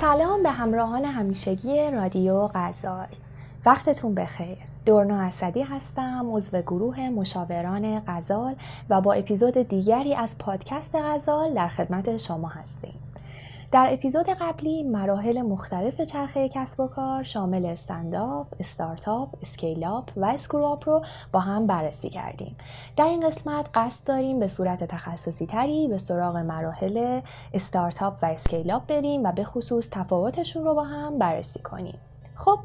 سلام به همراهان همیشگی رادیو غزال. وقتتون بخیر. دورنا اسدی هستم عضو گروه مشاوران غزال و با اپیزود دیگری از پادکست غزال در خدمت شما هستیم. در اپیزود قبلی مراحل مختلف چرخه کسب و کار شامل stand up، استارتاپ، scale up و screw up رو با هم بررسی کردیم. در این قسمت قصد داریم به صورت تخصصی تری به سراغ مراحل استارتاپ و scale up بریم و به خصوص تفاوتشون رو با هم بررسی کنیم. خب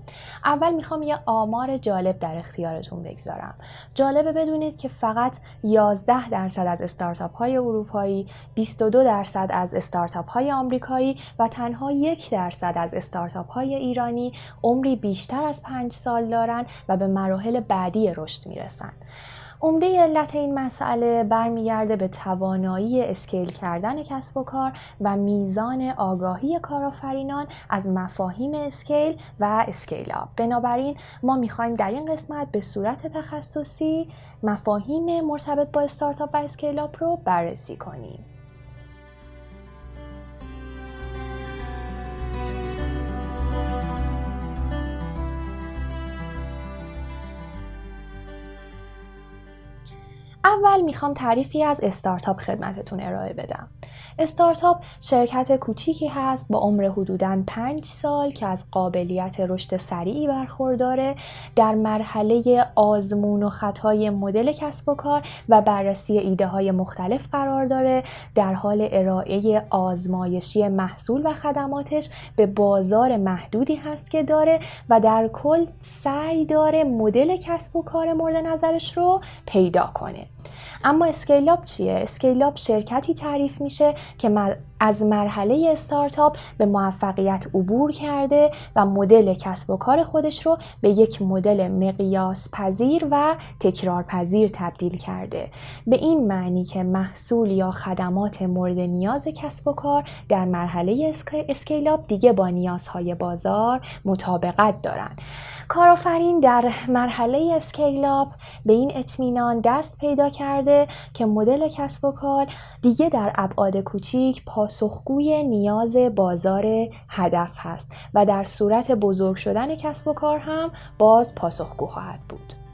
اول می‌خوام یه آمار جالب در اختیارتون بگذارم. جالبه بدونید که فقط 11 درصد از استارتاپ های اروپایی 22 درصد از استارتاپ های آمریکایی و تنها یک درصد از استارتاپ های ایرانی عمری بیشتر از 5 سال دارن و به مراحل بعدی رشد می‌رسن. عمده علت این مسئله برمیگرده به توانایی scale کردن کسب و کار و میزان آگاهی کارآفرینان از مفاهیم scale و scale up. بنابراین ما می‌خوایم در این قسمت به صورت تخصصی مفاهیم مرتبط با استارتاپ و scale up رو بررسی کنیم. اول می‌خوام تعریفی از استارتاپ خدمتتون ارائه بدم. استارتاپ شرکت کوچیکی هست با عمر حدوداً 5 سال که از قابلیت رشد سریعی برخورداره. در مرحله آزمون و خطای مدل کسب و کار و بررسی ایده های مختلف قرار داره. در حال ارائه آزمایشی محصول و خدماتش به بازار محدودی هست که داره و در کل سعی داره مدل کسب و کار مورد نظرش رو پیدا کنه. اما scale up چیه؟ scale up شرکتی تعریف میشه که از مرحله استارتاپ با موفقیت عبور کرده و مدل کسب و کار خودش رو به یک مدل مقیاس پذیر و تکرار پذیر تبدیل کرده به این معنی که محصول یا خدمات مورد نیاز کسب و کار در مرحله scale up دیگه با نیازهای بازار مطابقت دارن کارآفرین در مرحله scale up به این اطمینان دست پیدا کرده که مدل کسب و کار دیگه در ابعاد کوچیک پاسخگوی نیاز بازار هدف هست و در صورت بزرگ شدن کسب و کار هم باز پاسخگو خواهد بود.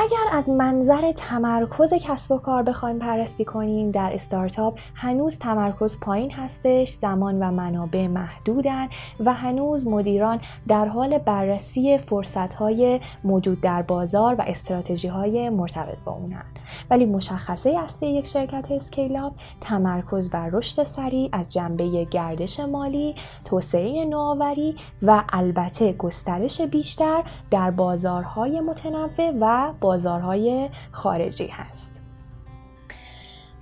اگر از منظر تمرکز کسب و کار بخوایم بررسی کنیم در استارتاپ هنوز تمرکز پایین هستش زمان و منابع محدودن و هنوز مدیران در حال بررسی فرصتهای موجود در بازار و استراتژی های مرتبط با اونن. ولی مشخصه اصلی یک شرکت scale up تمرکز بر رشد سریع از جنبه گردش مالی، توسعه نوآوری و البته گسترش بیشتر در بازارهای متنوع و بازارهای خارجی هست.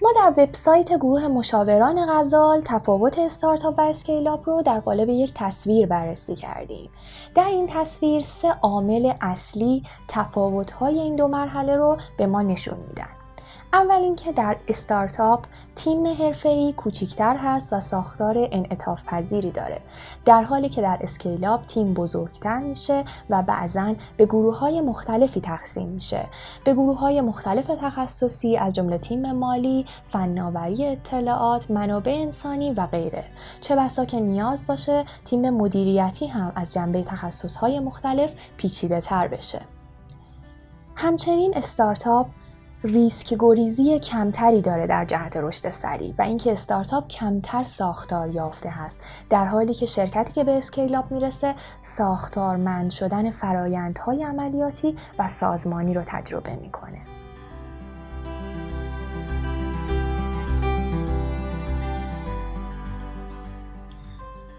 ما در وبسایت گروه مشاوران غزال تفاوت استارتاپ و scale up رو در قالب یک تصویر بررسی کردیم. در این تصویر سه عامل اصلی تفاوت‌های این دو مرحله رو به ما نشون میدن. اول اینکه در استارتاپ تیم حرفه‌ای کوچیکتر هست و ساختار انعطاف پذیری داره. در حالی که در اسکیلاب تیم بزرگتر میشه و بعضا به گروه های مختلفی تقسیم میشه. به گروه های مختلف تخصصی از جمله تیم مالی فناوری اطلاعات منابع انسانی و غیره. چه بسا که نیاز باشه تیم مدیریتی هم از جنبه تخصص های مختلف پیچیده تر بشه. همچنین استارتاپ ریسک گریزی کمتری داره در جهت رشد سریع و اینکه استارتاپ کمتر ساختار یافته هست در حالی که شرکتی که به اسکیلاب می‌رسه ساختارمند شدن فرایندهای عملیاتی و سازمانی رو تجربه می‌کنه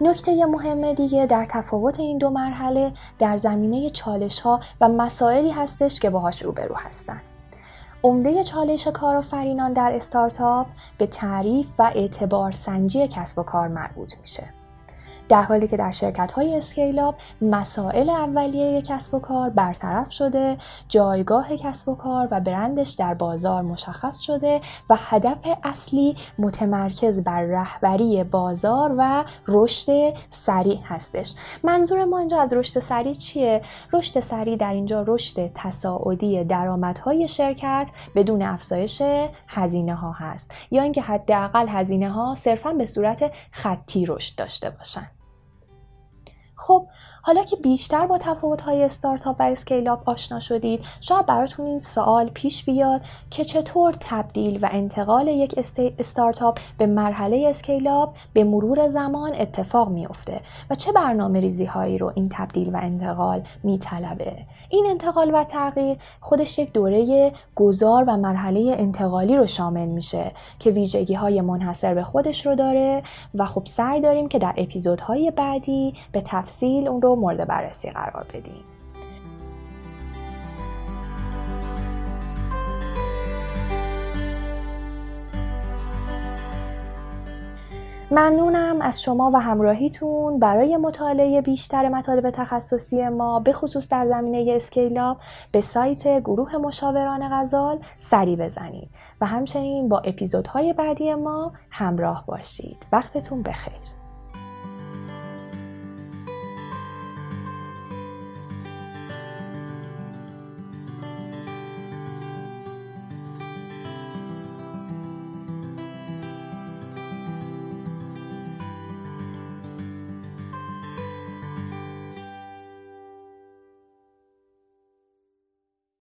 نکته مهم دیگه در تفاوت این دو مرحله در زمینه چالش ها و مسائلی هستش که باهاش روبرو هستند. عمده چالش کارآفرینان در استارتاپ به تعریف و اعتبار سنجی کسب و کار مربوط میشه. در حالی که در شرکت های اسکیلاب مسائل اولیه کسب و کار برطرف شده جایگاه کسب و کار و برندش در بازار مشخص شده و هدف اصلی متمرکز بر رهبری بازار و رشد سریع هستش. منظور ما اینجا از رشد سریع چیه؟ رشد سریع در اینجا رشد تصاعدی درآمدهای شرکت بدون افزایش هزینه ها هست. یا اینکه حداقل هزینه ها صرفا به صورت خطی رشد داشته باشن. خب حالا که بیشتر با تفاوت‌های استارتاپ و اسکیل آشنا شدید شاید براتون این سوال پیش بیاد که چطور تبدیل و انتقال یک استارتاپ به مرحله اسکیل به مرور زمان اتفاق میافته و چه برنامه ریزی هایی رو این تبدیل و انتقال میطلبه؟ این انتقال و تغییر خودش یک دوره گذار و مرحله انتقالی رو شامل میشه که ویژگی های منحصر به خودش رو داره و خب سعی داریم که در اپیزودهای بعدی به تفصیل اون رو مورد بررسی قرار بدیم. ممنونم از شما و همراهیتون. برای مطالعه بیشتر مطالب تخصصی ما به خصوص در زمینه اسکیلاب به سایت گروه مشاوران غزال سری بزنید. و همچنین با اپیزودهای بعدی ما همراه باشید. وقتتون بخیر.